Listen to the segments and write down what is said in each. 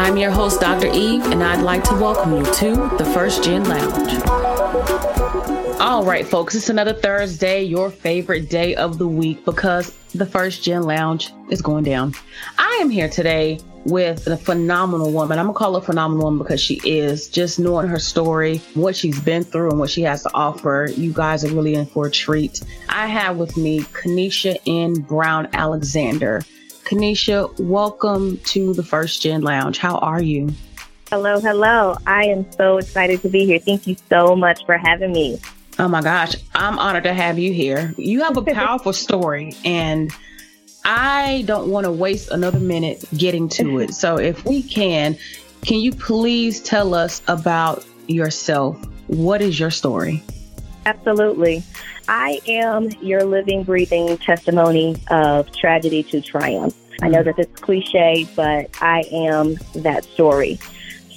I'm your host, Dr. Eve, and I'd like to welcome you to the First Gen Lounge. All right, folks, it's another Thursday, your favorite day of the week, because the First Gen Lounge is going down. I am here today with a phenomenal woman. I'm gonna call her phenomenal woman because she is. Just knowing her story, what she's been through, and what she has to offer, you guys are really in for a treat. I have with me Kenisha N. Brown Alexander. Kenisha, welcome to the First Gen Lounge. How are you? Hello, hello. I am so excited to be here. Thank you so much for having me. Oh my gosh, I'm honored to have you here. You have a powerful story, and I don't want to waste another minute getting to it. So, if we can, can you please tell us about yourself? What is your story? Absolutely. I am your living, breathing testimony of tragedy to triumph. I know that it's cliche, but I am that story.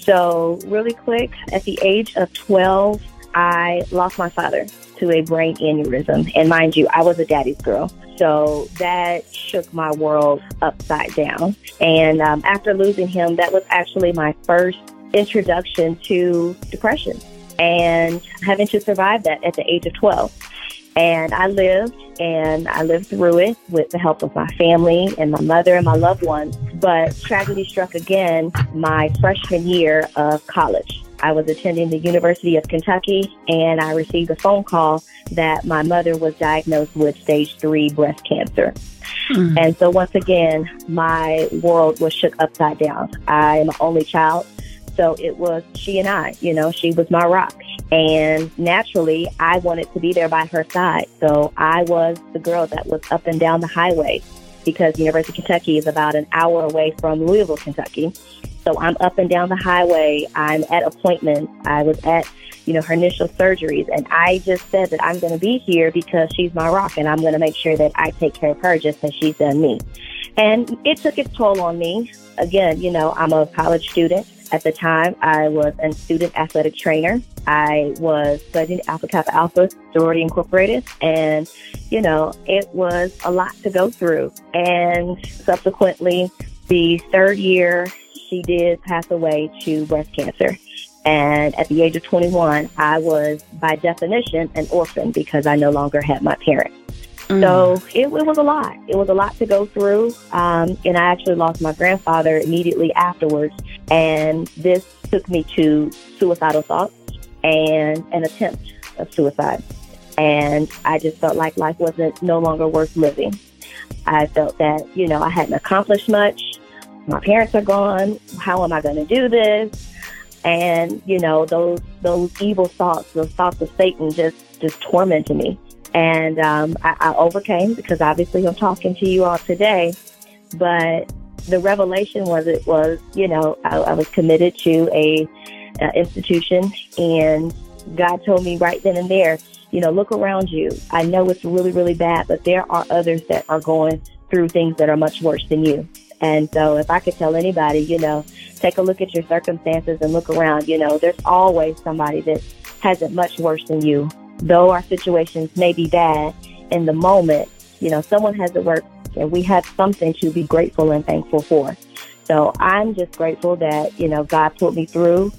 So, really quick, at the age of 12, I lost my father to a brain aneurysm. And mind you, I was a daddy's girl. So that shook my world upside down. And um, after losing him, that was actually my first introduction to depression and having to survive that at the age of 12. And I lived and I lived through it with the help of my family and my mother and my loved ones. But tragedy struck again my freshman year of college. I was attending the University of Kentucky and I received a phone call that my mother was diagnosed with stage three breast cancer. Mm. And so once again, my world was shook upside down. I'm an only child. So it was she and I, you know, she was my rock. And naturally, I wanted to be there by her side. So I was the girl that was up and down the highway because University of Kentucky is about an hour away from Louisville, Kentucky. So I'm up and down the highway. I'm at appointments. I was at, you know, her initial surgeries. And I just said that I'm going to be here because she's my rock and I'm going to make sure that I take care of her just as she's done me. And it took its toll on me. Again, you know, I'm a college student. At the time, I was a student athletic trainer. I was studying Alpha Kappa Alpha Sorority Incorporated, and you know, it was a lot to go through. And subsequently, the third year, she did pass away to breast cancer. And at the age of 21, I was, by definition, an orphan because I no longer had my parents. Mm. So it, it, was a lot. It was a lot to go through. Um, and I actually lost my grandfather immediately afterwards. And this took me to suicidal thoughts and an attempt of suicide. And I just felt like life wasn't no longer worth living. I felt that, you know, I hadn't accomplished much. My parents are gone. How am I going to do this? And, you know, those, those evil thoughts, those thoughts of Satan just, just tormented me. And um, I, I overcame because obviously I'm talking to you all today. But the revelation was it was, you know, I, I was committed to a, a institution, and God told me right then and there, you know, look around you. I know it's really, really bad, but there are others that are going through things that are much worse than you. And so if I could tell anybody, you know, take a look at your circumstances and look around, you know, there's always somebody that has it much worse than you though our situations may be bad in the moment, you know, someone has to work and we have something to be grateful and thankful for. So I'm just grateful that, you know, God put me through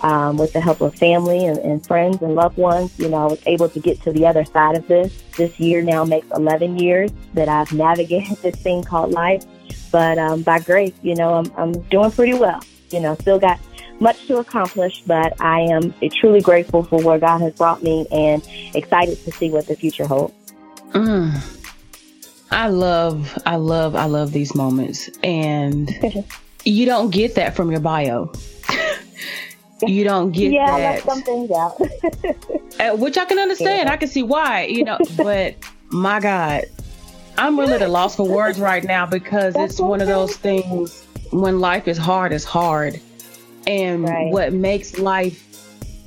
um, with the help of family and, and friends and loved ones. You know, I was able to get to the other side of this. This year now makes 11 years that I've navigated this thing called life. But um, by grace, you know, I'm, I'm doing pretty well. You know, still got much to accomplish, but I am truly grateful for where God has brought me and excited to see what the future holds. Mm. I love, I love, I love these moments. And you don't get that from your bio. you don't get yeah, that. left some things out. Uh, which I can understand. Yeah. I can see why, you know, but my God, I'm really at a loss for words right now because That's it's one of those things when life is hard, it's hard. And Right. what makes life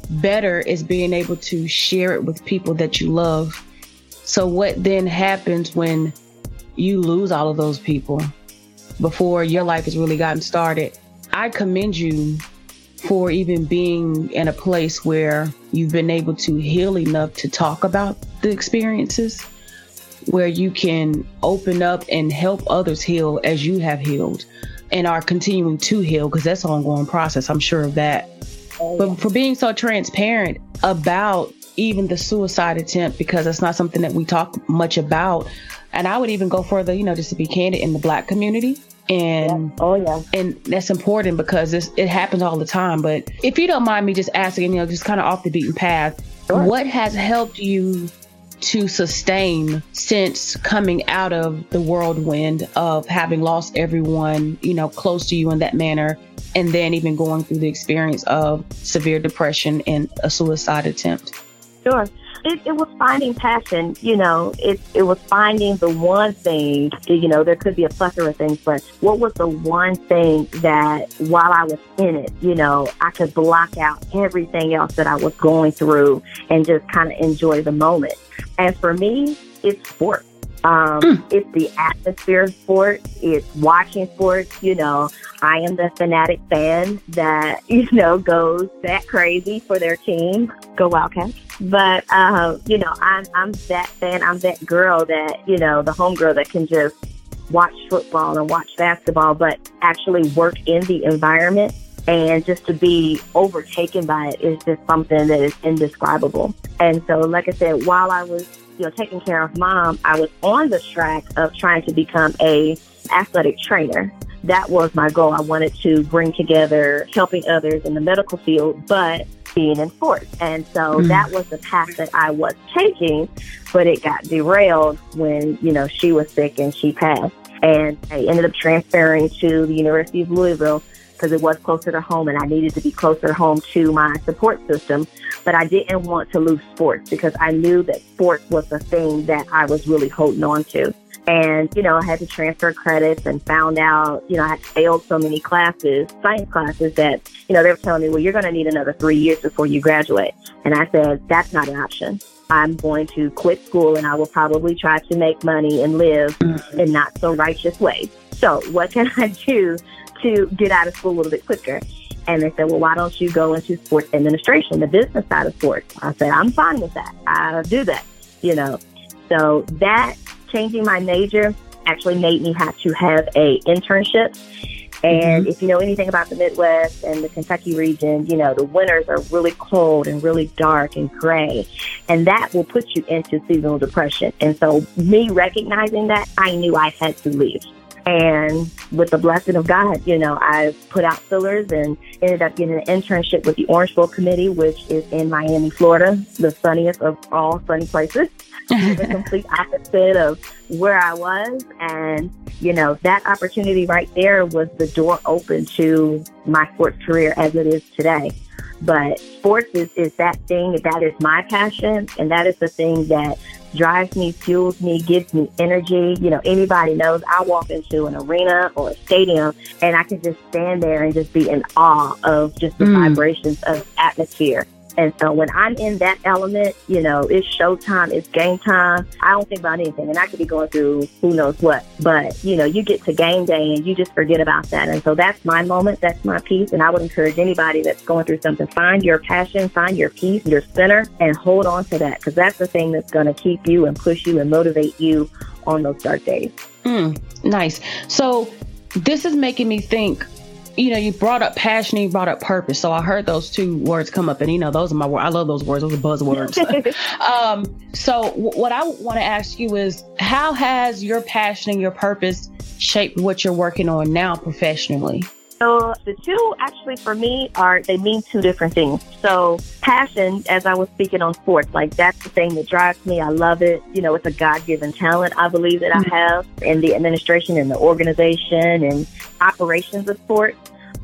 better is being able to share it with people that you love. So, what then happens when you lose all of those people before your life has really gotten started? I commend you for even being in a place where you've been able to heal enough to talk about the experiences, where you can open up and help others heal as you have healed and are continuing to heal because that's an ongoing process. I'm sure of that. Oh, but for being so transparent about even the suicide attempt, because that's not something that we talk much about. And I would even go further, you know, just to be candid in the black community. And oh yeah. and that's important because it's, it happens all the time. But if you don't mind me just asking, you know, just kind of off the beaten path, what has helped you to sustain since coming out of the whirlwind of having lost everyone, you know, close to you in that manner, and then even going through the experience of severe depression and a suicide attempt? Sure. It, it was finding passion, you know, it, it was finding the one thing, you know, there could be a plethora of things, but what was the one thing that while I was in it, you know, I could block out everything else that I was going through and just kind of enjoy the moment. And for me, it's sports. Um, It's the atmosphere of sports. It's watching sports. You know, I am the fanatic fan that, you know, goes that crazy for their team. Go Wildcats. But, uh, you know, I'm, I'm that fan. I'm that girl that, you know, the homegirl that can just watch football and watch basketball, but actually work in the environment. And just to be overtaken by it is just something that is indescribable. And so, like I said, while I was, you know, taking care of mom, I was on the track of trying to become a athletic trainer. That was my goal. I wanted to bring together helping others in the medical field, but being in sports. And so Mhm. that was the path that I was taking, but it got derailed when, you know, she was sick and she passed. And I ended up transferring to the University of Louisville because it was closer to home and I needed to be closer home to my support system. But I didn't want to lose sports because I knew that sports was the thing that I was really holding on to. And, you know, I had to transfer credits and found out, you know, I had failed so many classes, science classes that, you know, they were telling me, well, you're going to need another three years before you graduate. And I said, that's not an option. I'm going to quit school and I will probably try to make money and live mm-hmm. in not so righteous ways. So what can I do to get out of school a little bit quicker? And they said, well, why don't you go into sports administration, the business side of sports? I said, I'm fine with that. I'll do that, you know. So that changing my major actually made me have to have a internship. And mm-hmm. if you know anything about the Midwest and the Kentucky region, you know, the winters are really cold and really dark and gray. And that will put you into seasonal depression. And so me recognizing that, I knew I had to leave. And with the blessing of God, you know, I put out fillers and ended up getting an internship with the Orange Bowl Committee, which is in Miami, Florida, the sunniest of all sunny places. the complete opposite of where I was. And, you know, that opportunity right there was the door open to my sports career as it is today. But sports is, is that thing, that is my passion, and that is the thing that drives me, fuels me, gives me energy. You know, anybody knows I walk into an arena or a stadium and I can just stand there and just be in awe of just the Mm. vibrations of atmosphere. And so when I'm in that element, you know, it's showtime, it's game time. I don't think about anything. And I could be going through who knows what. But, you know, you get to game day and you just forget about that. And so that's my moment. That's my peace. And I would encourage anybody that's going through something, find your passion, find your peace, your center, and hold on to that. Because that's the thing that's going to keep you and push you and motivate you on those dark days. Mm, nice. So this is making me think. You know, you brought up passion, you brought up purpose. So I heard those two words come up, and you know, those are my words. I love those words; those are buzzwords. um, so w- what I want to ask you is, how has your passion and your purpose shaped what you're working on now professionally? So the two actually for me are they mean two different things. So passion, as I was speaking on sports, like that's the thing that drives me. I love it. You know, it's a God given talent I believe that I have in the administration and the organization and operations of sports.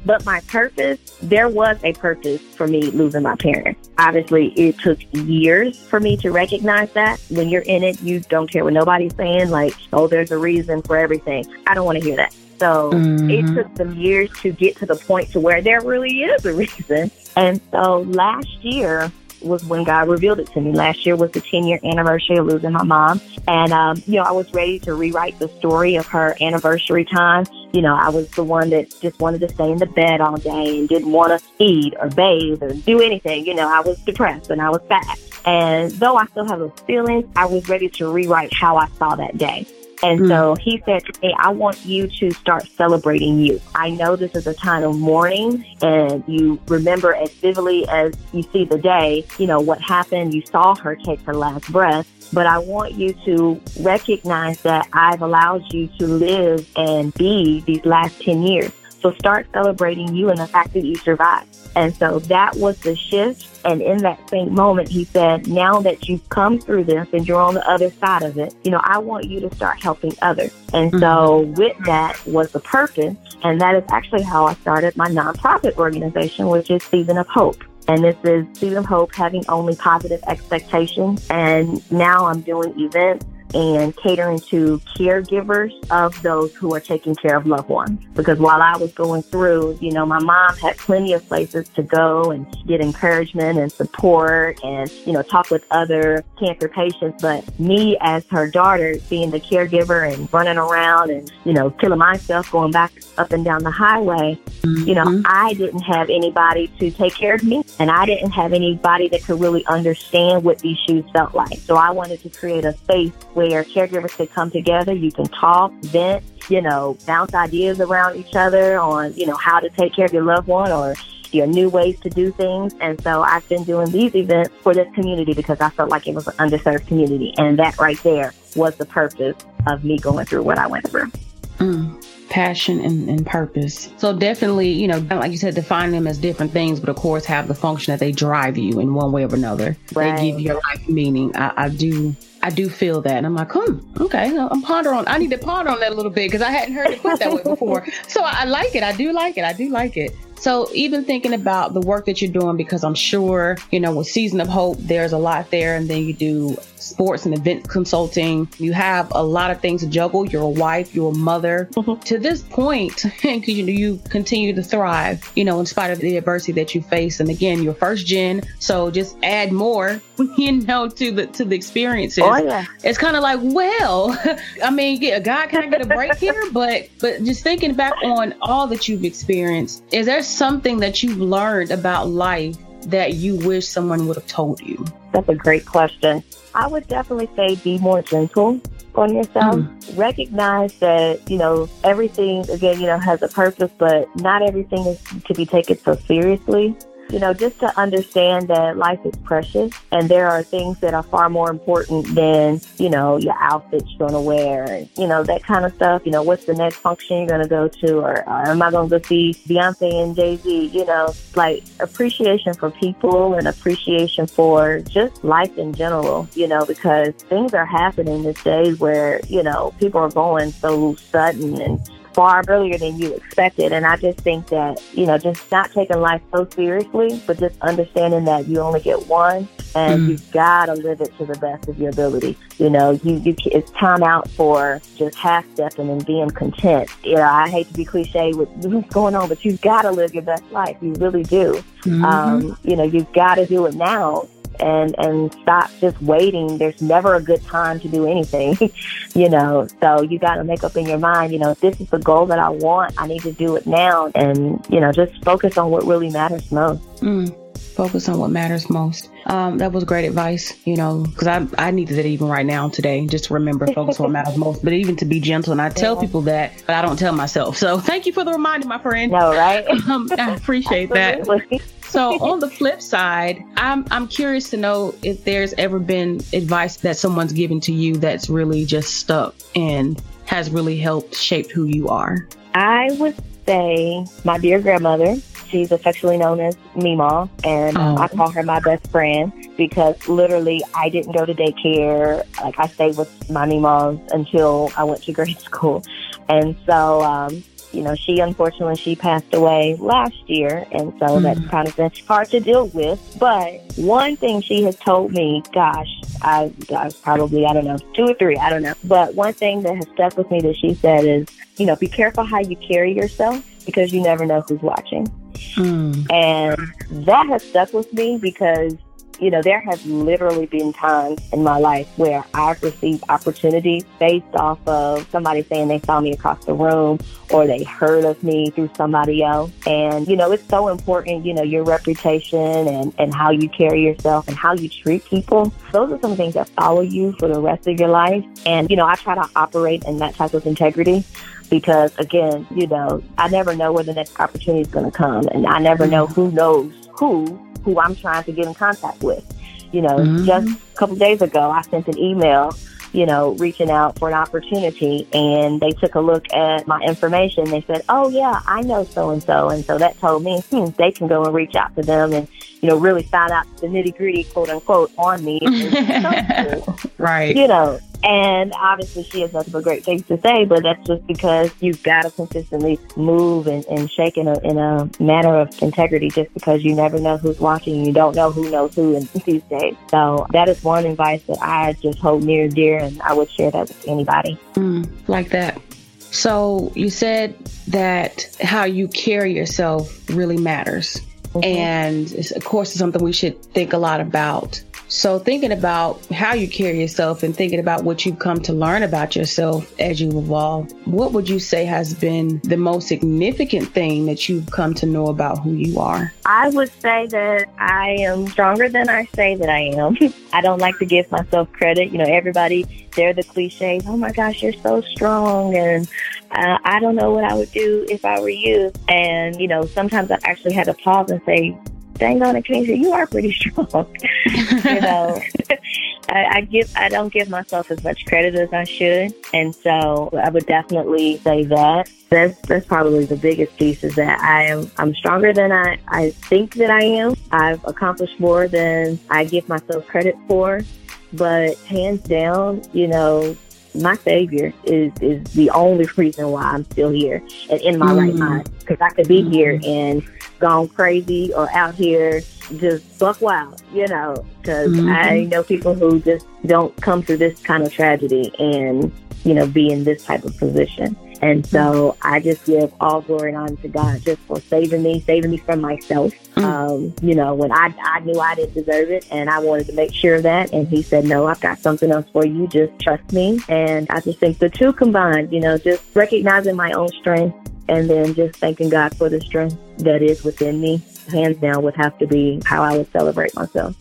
But my purpose, there was a purpose for me losing my parents. Obviously, it took years for me to recognize that. When you're in it, you don't care what nobody's saying, like, oh, there's a reason for everything. I don't want to hear that. So mm-hmm. it took some years to get to the point to where there really is a reason. And so last year, was when God revealed it to me. Last year was the 10 year anniversary of losing my mom. And, um, you know, I was ready to rewrite the story of her anniversary time. You know, I was the one that just wanted to stay in the bed all day and didn't want to eat or bathe or do anything. You know, I was depressed and I was fat. And though I still have those feelings, I was ready to rewrite how I saw that day. And mm. so he said to me, I want you to start celebrating you. I know this is a time of mourning and you remember as vividly as you see the day, you know, what happened. You saw her take her last breath. But I want you to recognize that I've allowed you to live and be these last 10 years. So start celebrating you and the fact that you survived. And so that was the shift. And in that same moment, he said, now that you've come through this and you're on the other side of it, you know, I want you to start helping others. And mm-hmm. so with that was the purpose. And that is actually how I started my nonprofit organization, which is Season of Hope. And this is Season of Hope having only positive expectations. And now I'm doing events and catering to caregivers of those who are taking care of loved ones. Because while I was going through, you know, my mom had plenty of places to go and get encouragement and support and, you know, talk with other cancer patients. But me as her daughter, being the caregiver and running around and, you know, killing myself going back up and down the highway, mm-hmm. you know, mm-hmm. I didn't have anybody to take care of me and I didn't have anybody that could really understand what these shoes felt like. So I wanted to create a space where caregivers could come together. You can talk, vent, you know, bounce ideas around each other on, you know, how to take care of your loved one or your new ways to do things. And so I've been doing these events for this community because I felt like it was an underserved community. And that right there was the purpose of me going through what I went through. Mm passion and, and, purpose. So definitely, you know, like you said, define them as different things, but of course have the function that they drive you in one way or another. Right. They give your life meaning. I, I, do. I do feel that. And I'm like, hmm, okay. I'm pondering on, I need to ponder on that a little bit because I hadn't heard it put that way before. So I, I like it. I do like it. I do like it. So even thinking about the work that you're doing, because I'm sure, you know, with Season of Hope, there's a lot there. And then you do sports and event consulting. You have a lot of things to juggle. You're a wife, you're a mother. Mm-hmm. To this point, you, you continue to thrive, you know, in spite of the adversity that you face. And again, you're first gen. So just add more, you know, to the, to the experiences. Oh, yeah. It's kind of like, well, I mean, yeah, God kind of get a break here, but, but just thinking back on all that you've experienced, is there something that you've learned about life that you wish someone would have told you? That's a great question. I would definitely say be more gentle on yourself. Mm. Recognize that, you know, everything, again, you know, has a purpose, but not everything is to be taken so seriously you know, just to understand that life is precious and there are things that are far more important than, you know, your outfit you're going to wear and, you know, that kind of stuff. You know, what's the next function you're going to go to or, or am I going to go see Beyonce and Jay-Z? You know, like appreciation for people and appreciation for just life in general, you know, because things are happening these days where, you know, people are going so sudden and far earlier than you expected. And I just think that, you know, just not taking life so seriously, but just understanding that you only get one and mm. you've got to live it to the best of your ability. You know, you, you it's time out for just half stepping and being content. You know, I hate to be cliche with what's going on, but you've got to live your best life. You really do. Mm-hmm. Um, you know, you've got to do it now and and stop just waiting. There's never a good time to do anything, you know. So you got to make up in your mind, you know, if this is the goal that I want, I need to do it now, and you know, just focus on what really matters most. Mm focus on what matters most. Um, that was great advice, you know, because I, I needed it even right now today, just to remember focus on what matters most, but even to be gentle. And I tell yeah. people that, but I don't tell myself. So thank you for the reminder, my friend. No, right? um, I appreciate that. So on the flip side, I'm, I'm curious to know if there's ever been advice that someone's given to you that's really just stuck and has really helped shape who you are. I would say my dear grandmother She's affectionately known as Mima, and oh. I call her my best friend because literally I didn't go to daycare. Like I stayed with my Mimas until I went to grade school, and so um, you know, she unfortunately she passed away last year, and so mm. that's kind of been hard to deal with. But one thing she has told me, gosh, I, I probably I don't know two or three, I don't know. But one thing that has stuck with me that she said is, you know, be careful how you carry yourself because you never know who's watching. Mm. And that has stuck with me because you know, there have literally been times in my life where I've received opportunities based off of somebody saying they saw me across the room or they heard of me through somebody else. And, you know, it's so important, you know, your reputation and, and how you carry yourself and how you treat people. Those are some things that follow you for the rest of your life. And, you know, I try to operate in that type of integrity because again, you know, I never know where the next opportunity is going to come and I never know who knows who who I'm trying to get in contact with. You know, mm-hmm. just a couple days ago, I sent an email, you know, reaching out for an opportunity, and they took a look at my information. They said, "Oh yeah, I know so and so," and so that told me hmm, they can go and reach out to them and you know really find out the nitty gritty, quote unquote, on me. so right. You know, and obviously, she has nothing but great things to say, but that's just because you've got to consistently move and, and shake in a, in a manner of integrity just because you never know who's watching. You don't know who knows who in these days. So that is one advice that I just hold near and dear, and I would share that with anybody. Mm, like that. So you said that how you carry yourself really matters. Mm-hmm. And of course, it's something we should think a lot about so, thinking about how you carry yourself and thinking about what you've come to learn about yourself as you evolve, what would you say has been the most significant thing that you've come to know about who you are? I would say that I am stronger than I say that I am. I don't like to give myself credit. You know, everybody, they're the cliches. Oh my gosh, you're so strong. And uh, I don't know what I would do if I were you. And, you know, sometimes I actually had to pause and say, dang on it, Kenisha, you are pretty strong. you know, I, I give, I don't give myself as much credit as I should, and so I would definitely say that. That's that's probably the biggest piece is that I am I'm stronger than I I think that I am. I've accomplished more than I give myself credit for, but hands down, you know, my savior is is the only reason why I'm still here and in my mm-hmm. right mind. Because I could be mm-hmm. here and gone crazy or out here just buck wild, you know. Because mm-hmm. I know people who just don't come through this kind of tragedy and you know be in this type of position. And so I just give all glory and honor to God just for saving me, saving me from myself. Mm. Um, you know, when I, I knew I didn't deserve it and I wanted to make sure of that. And he said, no, I've got something else for you. Just trust me. And I just think the two combined, you know, just recognizing my own strength and then just thanking God for the strength that is within me, hands down, would have to be how I would celebrate myself.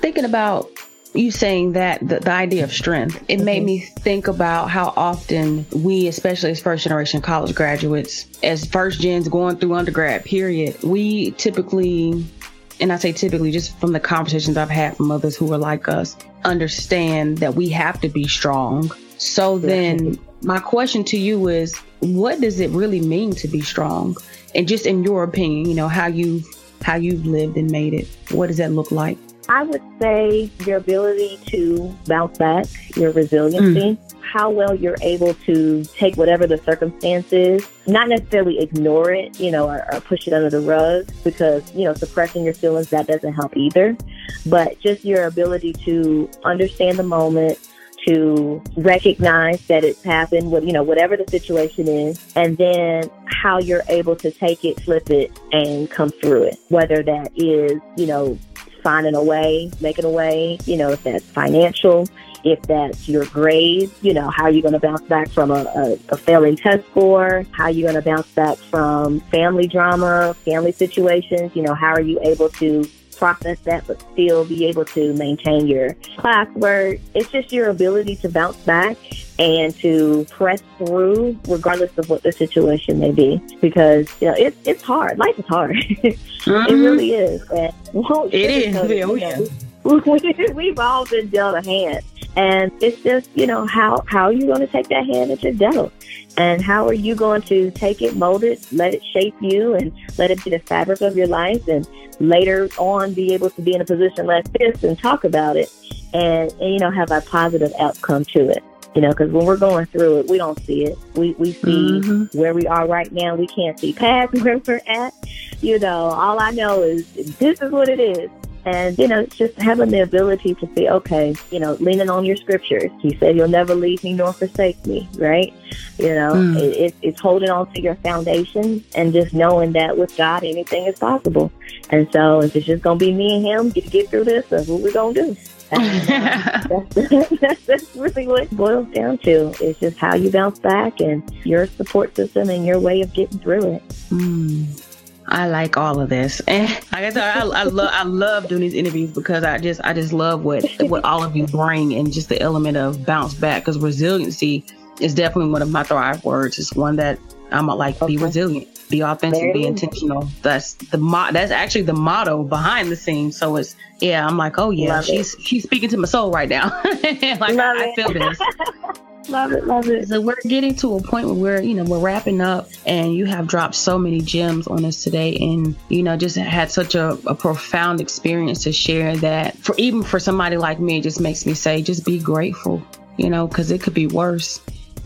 Thinking about you saying that the, the idea of strength it mm-hmm. made me think about how often we especially as first generation college graduates as first gens going through undergrad period we typically and I say typically just from the conversations I've had from others who are like us, understand that we have to be strong. So then my question to you is what does it really mean to be strong? And just in your opinion, you know, how you how you've lived and made it, what does that look like? I would say your ability to bounce back, your resiliency, mm. how well you're able to take whatever the circumstances, not necessarily ignore it, you know, or, or push it under the rug because, you know, suppressing your feelings, that doesn't help either. But just your ability to understand the moment, to recognize that it's happened, what you know, whatever the situation is, and then how you're able to take it, flip it, and come through it. Whether that is, you know, finding a way, making a way, you know, if that's financial, if that's your grades, you know, how are you going to bounce back from a, a, a failing test score? How are you going to bounce back from family drama, family situations? You know, how are you able to process that but still be able to maintain your classwork? It's just your ability to bounce back and to press through regardless of what the situation may be because you know it's it's hard life is hard mm-hmm. it really is and it is oh, yeah. we've all been dealt a hand and it's just you know how how are you going to take that hand that you're dealt and how are you going to take it mold it let it shape you and let it be the fabric of your life and later on be able to be in a position like this and talk about it and, and you know have a positive outcome to it You know, because when we're going through it, we don't see it. We we see Mhm. where we are right now. We can't see past where we're at. You know, all I know is this is what it is. And, you know, it's just having the ability to say, okay, you know, leaning on your scriptures. He said, You'll never leave me nor forsake me, right? You know, Mm. it, it, it's holding on to your foundation and just knowing that with God, anything is possible. And so if it's just going to be me and him to get through this, that's what we're going to do. That's, that's, that's really what it boils down to. It's just how you bounce back and your support system and your way of getting through it. Mm. I like all of this, and like I said, I, I love I love doing these interviews because I just I just love what what all of you bring and just the element of bounce back because resiliency is definitely one of my thrive words. It's one that I'm like be resilient, be authentic, There be it intentional. That's the mo- that's actually the motto behind the scenes. So it's yeah, I'm like oh yeah, Love it. she's she's speaking to my soul right now. like Love I, I feel this. Love it, love it. So we're getting to a point where we're, you know, we're wrapping up and you have dropped so many gems on us today and, you know, just had such a, a profound experience to share that for even for somebody like me, it just makes me say, just be grateful, you know, because it could be worse.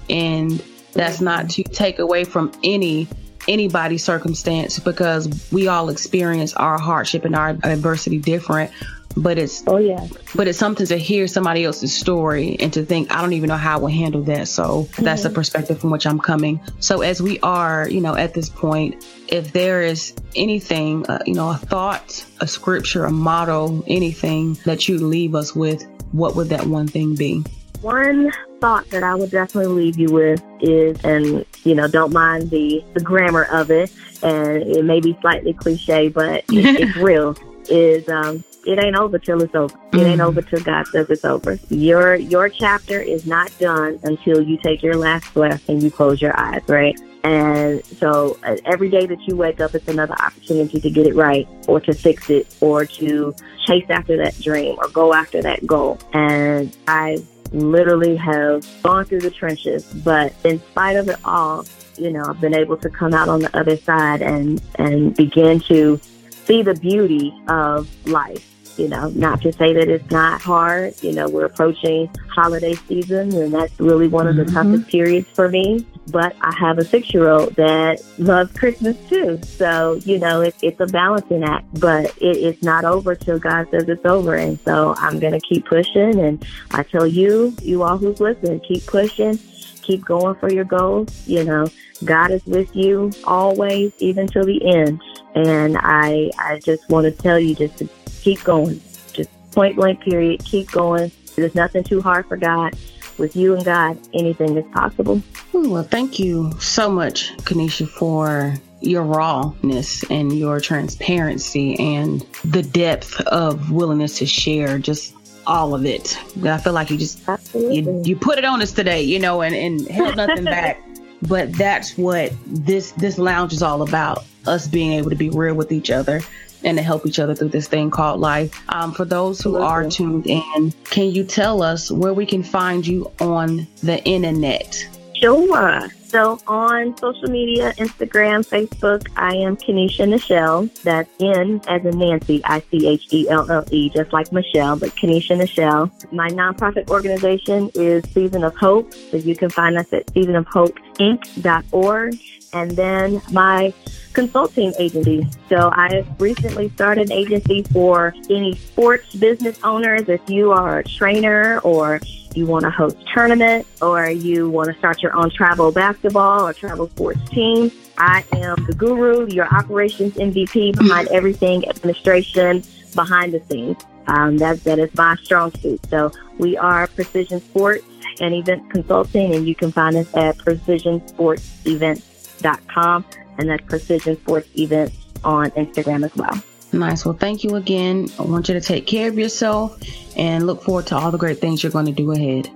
And that's not to take away from any anybody's circumstance because we all experience our hardship and our adversity different but it's Oh, yeah. but it's something to hear somebody else's story and to think i don't even know how i will handle that so that's the perspective from which i'm coming so as we are you know at this point if there is anything uh, you know a thought a scripture a motto anything that you leave us with what would that one thing be One thought that I would definitely leave you with is, and you know, don't mind the the grammar of it, and it may be slightly cliche, but it, it's real. Is um, it ain't over till it's over. It ain't Mm. over till God says it's over. Your your chapter is not done until you take your last breath and you close your eyes, right? And so uh, every day that you wake up, it's another opportunity to get it right or to fix it or to chase after that dream or go after that goal. And I literally have gone through the trenches, but in spite of it all, you know, I've been able to come out on the other side and, and begin to see the beauty of life. You know, not to say that it's not hard. You know, we're approaching holiday season, and that's really one of the Mhm. toughest periods for me. But I have a six year old that loves Christmas too. So, you know, it, it's a balancing act, but it, it's not over till God says it's over. And so I'm going to keep pushing. And I tell you, you all who's listening, keep pushing, keep going for your goals. You know, God is with you always, even till the end. And I, I just want to tell you just to keep going. Just point blank period. Keep going. There's nothing too hard for God. With you and God, anything is possible. Well thank you so much kenisha for your rawness and your transparency and the depth of willingness to share just all of it i feel like you just you, you put it on us today, you know, and, and held nothing back. But that's what this this lounge is all about: us being able to be real with each other and to help each other through this thing called life. Um, for those who are tuned in, can you tell us where we can find you on the internet? Sure. So on social media, Instagram, Facebook, I am Kenisha Nichelle. That's N as in Nancy, I C H E L L E, just like Michelle, but Kenisha Nichelle. My nonprofit organization is Season of Hope. So you can find us at seasonofhopeinc.org. And then my consulting agency. So I recently started an agency for any sports business owners. If you are a trainer or you want to host tournaments or you want to start your own travel basketball or travel sports team, I am the guru, your operations MVP behind everything administration behind the scenes. Um, that that is my strong suit. So we are Precision Sports and Event Consulting, and you can find us at precisionsportsevents.com, and that's Precision Sports Events on Instagram as well. Nice. Well, thank you again. I want you to take care of yourself and look forward to all the great things you're going to do ahead.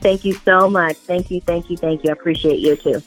Thank you so much. Thank you, thank you, thank you. I appreciate you too.